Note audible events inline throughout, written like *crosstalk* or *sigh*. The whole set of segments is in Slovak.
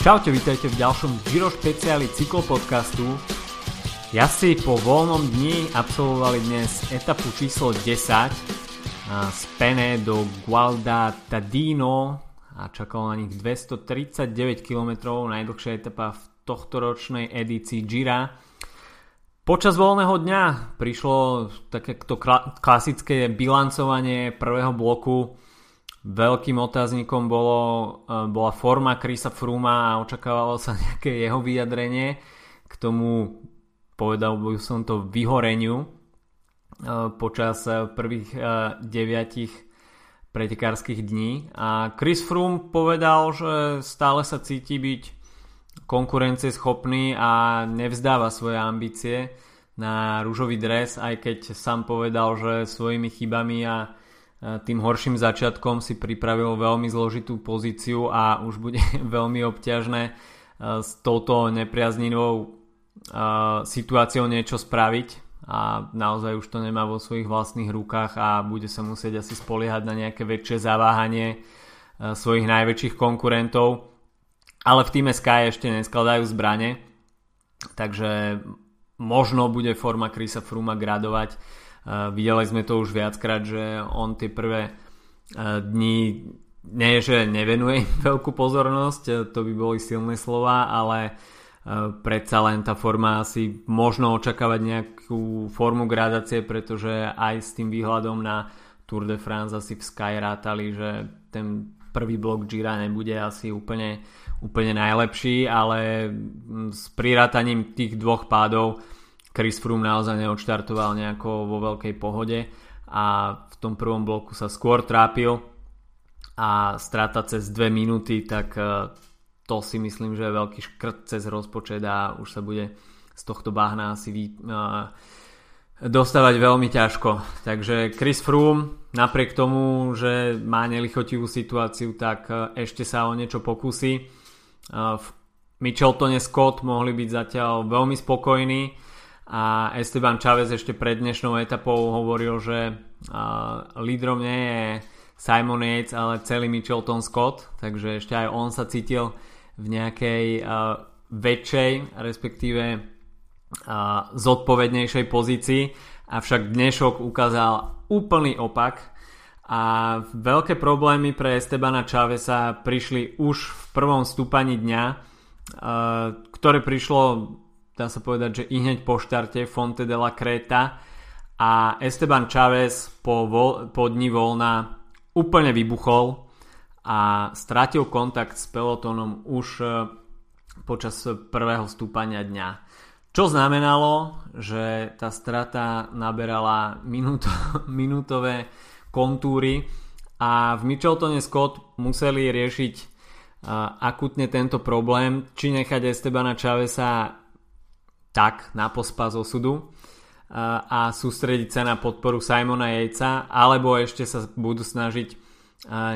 Čaute, vítajte v ďalšom Giro špeciáli cyklopodcastu. Jazdci po voľnom dni absolvovali dnes etapu číslo 10 z Pene do Gualda Tadino a čakalo na nich 239 km, najdlhšia etapa v tohtoročnej edícii Gira. Počas voľného dňa prišlo takéto klasické bilancovanie prvého bloku Veľkým otáznikom bolo, e, bola forma Krisa Fruma a očakávalo sa *laughs* nejaké jeho vyjadrenie k tomu, povedal by som to, vyhoreniu e, počas e, prvých deviatich pretekárskych dní. A Chris Froome povedal, že stále sa cíti byť konkurencieschopný a nevzdáva svoje ambície na rúžový dres, aj keď sám povedal, že svojimi chybami a tým horším začiatkom si pripravil veľmi zložitú pozíciu a už bude *laughs* veľmi obťažné e, s touto nepriaznivou e, situáciou niečo spraviť a naozaj už to nemá vo svojich vlastných rukách a bude sa musieť asi spoliehať na nejaké väčšie zaváhanie e, svojich najväčších konkurentov. Ale v týme Sky ešte neskladajú zbrane, takže možno bude forma Krisa Fruma gradovať Videli sme to už viackrát, že on tie prvé dni nie, že nevenuje *laughs* veľkú pozornosť, to by boli silné slova, ale predsa len tá forma asi možno očakávať nejakú formu gradácie, pretože aj s tým výhľadom na Tour de France asi v Sky rátali, že ten prvý blok Gira nebude asi úplne, úplne najlepší, ale s prirátaním tých dvoch pádov Chris Froome naozaj neodštartoval nejako vo veľkej pohode a v tom prvom bloku sa skôr trápil a strata cez 2 minúty, tak e, to si myslím, že je veľký škrt cez rozpočet a už sa bude z tohto bahna asi vy, uh, dostávať veľmi ťažko. Takže Chris Froome napriek tomu, že má nelichotivú situáciu, tak uh, ešte sa o niečo pokusí. V Micheltone Scott mohli byť zatiaľ veľmi spokojní a Esteban Chavez ešte pred dnešnou etapou hovoril, že lídrom nie je Simon Yates, ale celý Mitchelton Scott, takže ešte aj on sa cítil v nejakej uh, väčšej, respektíve uh, zodpovednejšej pozícii, avšak dnešok ukázal úplný opak a veľké problémy pre Estebana Chavesa prišli už v prvom stúpaní dňa, uh, ktoré prišlo dá sa povedať, že i hneď po štarte Fonte de la Creta a Esteban Chávez po, vo, po dni voľna úplne vybuchol a strátil kontakt s pelotónom už e, počas prvého stúpania dňa. Čo znamenalo, že tá strata naberala minúto, *laughs* minútové kontúry a v Micheltone Scott museli riešiť uh, akutne tento problém, či nechať Estebana Chavesa tak na pospas osudu a sústrediť sa na podporu Simona Jejca alebo ešte sa budú snažiť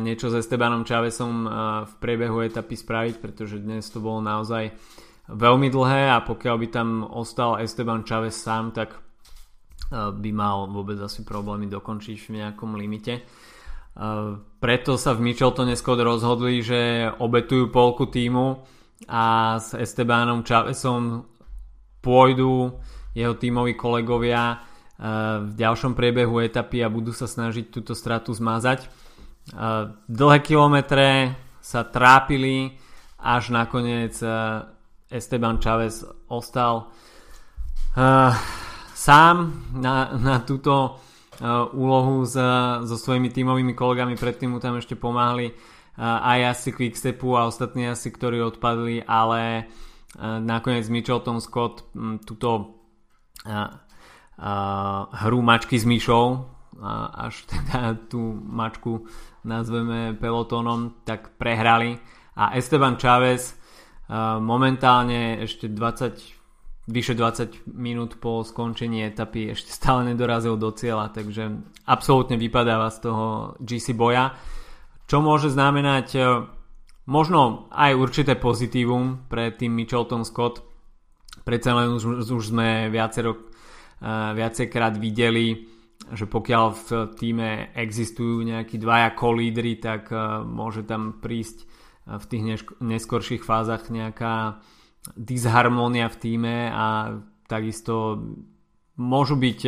niečo s Estebanom Chavesom v priebehu etapy spraviť, pretože dnes to bolo naozaj veľmi dlhé a pokiaľ by tam ostal Esteban Chavez sám, tak by mal vôbec asi problémy dokončiť v nejakom limite. Preto sa v Micheltone Scott rozhodli, že obetujú polku týmu a s Estebanom Chavesom pôjdu jeho tímoví kolegovia e, v ďalšom priebehu etapy a budú sa snažiť túto stratu zmazať. E, dlhé kilometre sa trápili, až nakoniec e, Esteban Chávez ostal sám na, na túto úlohu s, so svojimi tímovými kolegami, predtým mu tam ešte pomáhali aj asi Quickstepu a ostatní asi, ktorí odpadli, ale nakoniec Tom Scott túto hru mačky s myšou až teda tú mačku nazveme pelotónom, tak prehrali a Esteban Chávez momentálne ešte 20 vyše 20 minút po skončení etapy ešte stále nedorazil do cieľa, takže absolútne vypadáva z toho GC boja. Čo môže znamenať možno aj určité pozitívum pre tým Michelton Scott. Predsa len už, už sme viacero, uh, viacekrát videli, že pokiaľ v týme existujú nejakí dvaja kolídry, tak uh, môže tam prísť v tých neskorších fázach nejaká disharmónia v týme a takisto môžu byť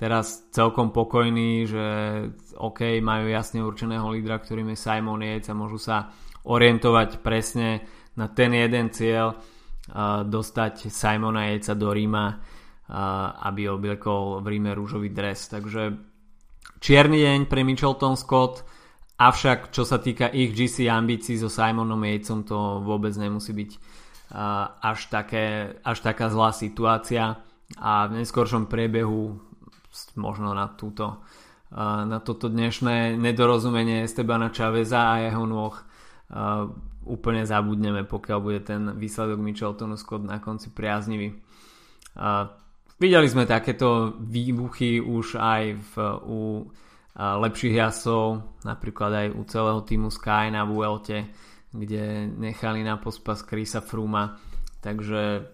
teraz celkom pokojní, že OK, majú jasne určeného lídra, ktorým je Simon Yates a môžu sa orientovať presne na ten jeden cieľ dostať Simona Yatesa do Ríma aby obliekol v Ríme rúžový dres. Takže čierny deň pre Michelton Scott avšak čo sa týka ich GC ambícií so Simonom Yatesom to vôbec nemusí byť až, také, až taká zlá situácia. A v neskôršom priebehu možno na túto na toto dnešné nedorozumenie Estebana Chaveza a jeho nôh úplne zabudneme, pokiaľ bude ten výsledok Micheltonu Scott na konci priaznivý. Videli sme takéto výbuchy už aj v, u lepších jasov, napríklad aj u celého týmu Sky na Vuelte, kde nechali na pospas Krisa Fruma, takže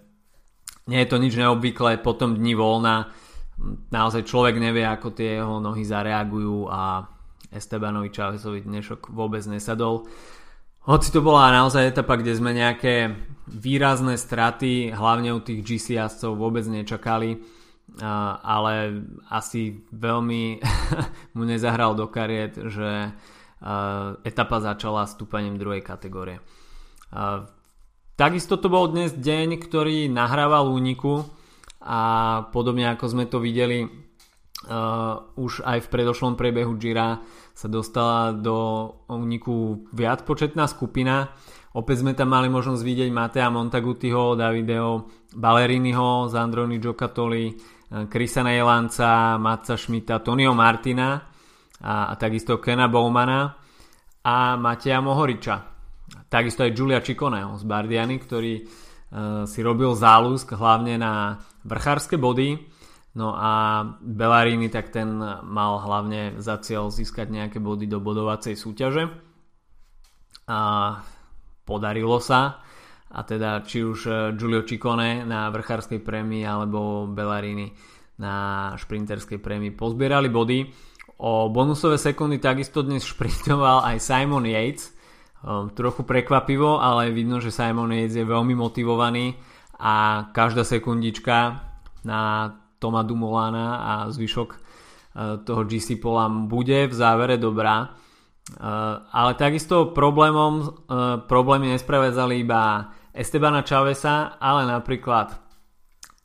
nie je to nič neobvyklé, potom dni voľna naozaj človek nevie, ako tie jeho nohy zareagujú a Estebanovi Chavezovi dnešok vôbec nesadol. Hoci to bola naozaj etapa, kde sme nejaké výrazné straty, hlavne u tých GC vôbec nečakali, ale asi veľmi *laughs* mu nezahral do kariet, že etapa začala stúpaním druhej kategórie. Takisto to bol dnes deň, ktorý nahrával úniku a podobne ako sme to videli uh, už aj v predošlom priebehu Jira sa dostala do úniku viac početná skupina. Opäť sme tam mali možnosť vidieť Matea Montagutiho, Davideo Balleriniho, Zandroni Giocattoli, Krisa Nejlanca, Matca Schmidta, Tonio Martina a, a takisto Kena Bowmana a Mateja Mohoriča. Takisto aj Giulia Cicconeho z Bardiany, ktorý uh, si robil záľusk hlavne na vrchárske body. No a Bellarini tak ten mal hlavne za cieľ získať nejaké body do bodovacej súťaže. A podarilo sa. A teda či už e, Giulio Ciccone na vrchárskej prémii alebo Bellarini na šprinterskej prémii pozbierali body. O bonusové sekundy takisto dnes šprintoval aj Simon Yates, Um, trochu prekvapivo, ale vidno, že Simon Yates je veľmi motivovaný a každá sekundička na Toma Dumolana a zvyšok uh, toho GC Pola bude v závere dobrá. Uh, ale takisto problémom, uh, problémy nesprevádzali iba Estebana Chavesa, ale napríklad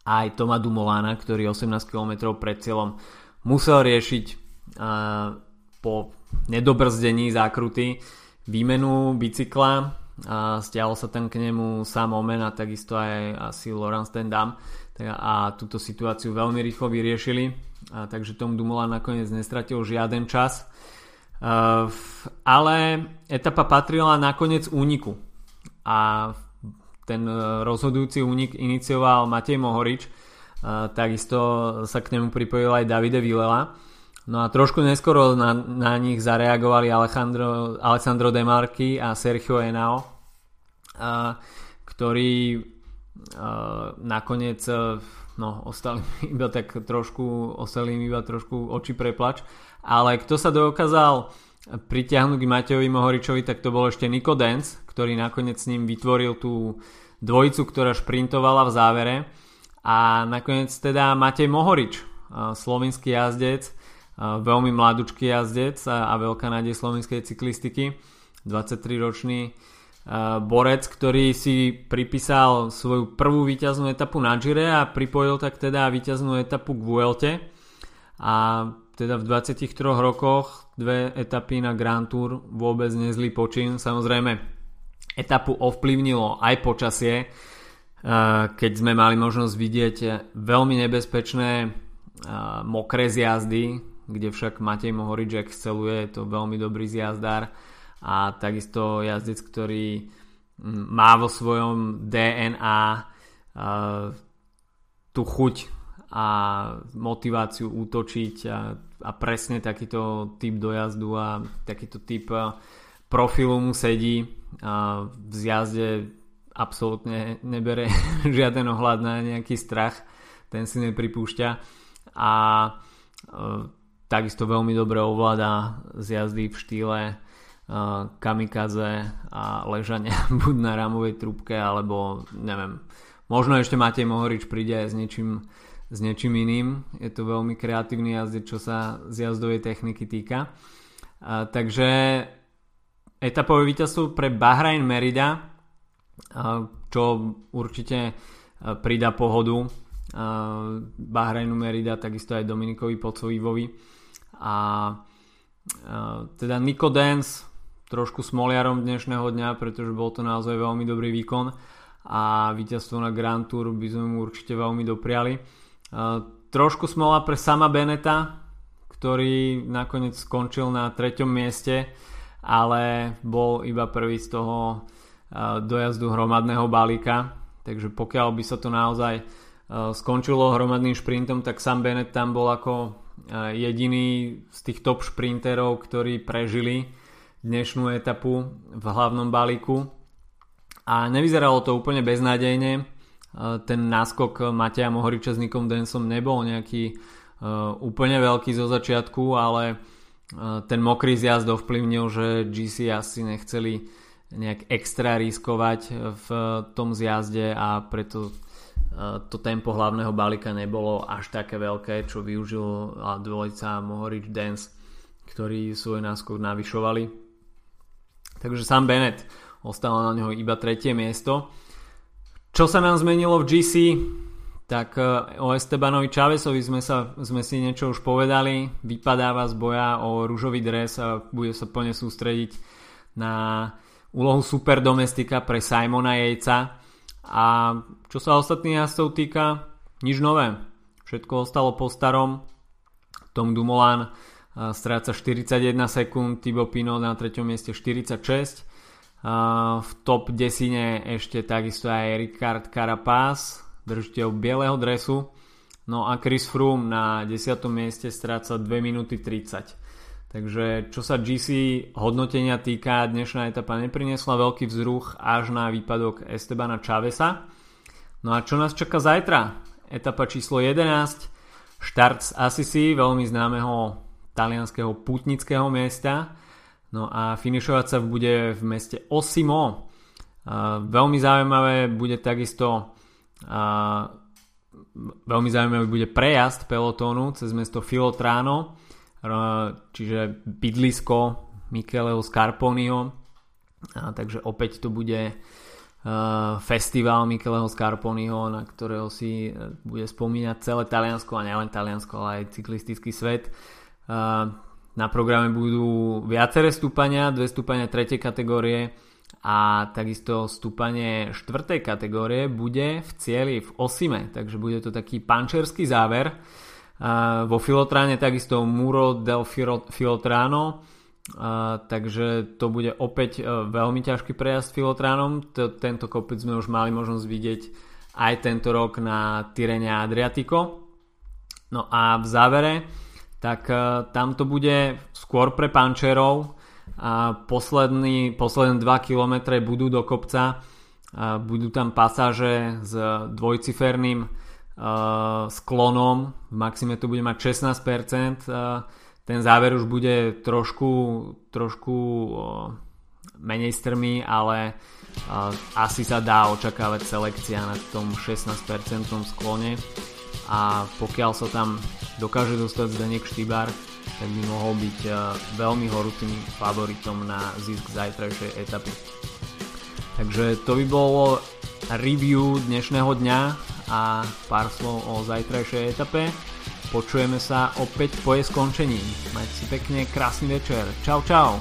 aj Toma Dumolana, ktorý 18 km pred cieľom musel riešiť po nedobrzdení zákruty výmenu bicykla a stiahol sa tam k nemu Sam Omen a takisto aj asi Laurent Stendam a túto situáciu veľmi rýchlo vyriešili. A takže Tom Dumoulin nakoniec nestratil žiaden čas. Uh, ale etapa patrila nakoniec úniku. A ten rozhodujúci únik inicioval Matej Mohorič. Uh, takisto sa k nemu pripojil aj Davide Vilela. No a trošku neskoro na, na nich zareagovali Alejandro, Alessandro De Marchi a Sergio Henao, a, ktorí a, nakoniec no, ostali *laughs* iba tak trošku, ostali iba trošku oči preplač. Ale kto sa dokázal pritiahnuť k Matejovi Mohoričovi, tak to bol ešte Nico Dance, ktorý nakoniec s ním vytvoril tú dvojicu, ktorá šprintovala v závere. A nakoniec teda Matej Mohorič, slovinský jazdec, veľmi mladúčky jazdec a, veľká nádej slovenskej cyklistiky 23-ročný borec, ktorý si pripísal svoju prvú víťaznú etapu na Gire a pripojil tak teda víťaznú etapu k Vuelte. A teda v 23 rokoch dve etapy na Grand Tour vôbec nezlý počin. Samozrejme etapu ovplyvnilo aj počasie keď sme mali možnosť vidieť veľmi nebezpečné mokré zjazdy kde však Matej Mohorič exceluje, je to veľmi dobrý zjazdár a takisto jazdec, ktorý mm, má vo svojom DNA uh, tú chuť a motiváciu útočiť a, a presne takýto typ dojazdu a takýto typ profilu mu sedí a v zjazde absolútne nebere *laughs* žiaden ohľad na nejaký strach ten si nepripúšťa a Takisto veľmi dobre ovláda z jazdy v štýle kamikaze a ležania *laughs* buď na ramovej trúbke alebo neviem, možno ešte Matej Mohorič príde s niečím, s niečím iným. Je to veľmi kreatívny jazdec, čo sa z jazdovej techniky týka. A, takže etapové víťazstvo pre Bahrain Merida, a, čo určite pridá pohodu Bahrainu Merida, takisto aj Dominikovi Pocovivovi. A teda Nico Dance trošku smoliarom dnešného dňa, pretože bol to naozaj veľmi dobrý výkon a víťazstvo na Grand Tour by sme mu určite veľmi dopriali. Trošku smola pre sama Beneta, ktorý nakoniec skončil na treťom mieste, ale bol iba prvý z toho dojazdu hromadného balíka, takže pokiaľ by sa to naozaj skončilo hromadným šprintom, tak sam Bennett tam bol ako jediný z tých top šprinterov, ktorí prežili dnešnú etapu v hlavnom balíku a nevyzeralo to úplne beznádejne. E, ten náskok Mateja Mohoriča s Nikom Densom nebol nejaký e, úplne veľký zo začiatku, ale e, ten mokrý zjazd ovplyvnil, že GC asi nechceli nejak extra riskovať v tom zjazde a preto to tempo hlavného balíka nebolo až také veľké, čo využil dvojica Mohorič Dance, ktorí svoj náskok navyšovali. Takže Sam Bennett ostalo na neho iba tretie miesto. Čo sa nám zmenilo v GC? Tak e, o Estebanovi Chavesovi sme, sa, sme si niečo už povedali. Vypadáva z boja o rúžový dres a bude sa plne sústrediť na úlohu superdomestika pre Simona Jejca. A čo sa ostatných jazdcov týka, nič nové. Všetko ostalo po starom. Tom Dumoulin stráca 41 sekúnd, Thibaut Pinot na treťom mieste 46 v top desine ešte takisto aj Ricard Carapaz držiteľ bieleho dresu no a Chris Froome na 10. mieste stráca 2 minúty 30 takže čo sa GC hodnotenia týka dnešná etapa neprinesla veľký vzruch až na výpadok Estebana Chavesa no a čo nás čaká zajtra? etapa číslo 11 štart z Assisi, veľmi známeho talianského putnického miesta. No a finišovať sa bude v meste Osimo. veľmi zaujímavé bude takisto veľmi zaujímavý bude prejazd pelotónu cez mesto Filotrano, čiže bydlisko Micheleho Scarponiho. A takže opäť to bude festival Micheleho Scarponiho, na ktorého si e, bude spomínať celé Taliansko a nielen Taliansko, ale aj cyklistický svet. Na programe budú viaceré stúpania, dve stúpania tretej kategórie a takisto stúpanie štvrtej kategórie bude v cieli v Osime, takže bude to taký pančerský záver. Vo Filotráne takisto Muro del Filotrano, takže to bude opäť e, veľmi ťažký prejazd Filotránom. Tento kopec sme už mali možnosť vidieť aj tento rok na Tyrene Adriatico. No a v závere tak uh, tam to bude skôr pre pančerov a posledný, posledné 2 km budú do kopca a budú tam pasáže s dvojciferným uh, sklonom. V maxime to bude mať 16% uh, ten záver už bude trošku trošku menej strmý ale asi sa dá očakávať selekcia na tom 16% sklone a pokiaľ sa tam dokáže dostať Zdenek Štýbar, tak by mohol byť uh, veľmi horúcim favoritom na zisk zajtrajšej etapy. Takže to by bolo review dnešného dňa a pár slov o zajtrajšej etape. Počujeme sa opäť po jej skončení. Majte si pekne krásny večer. Čau čau.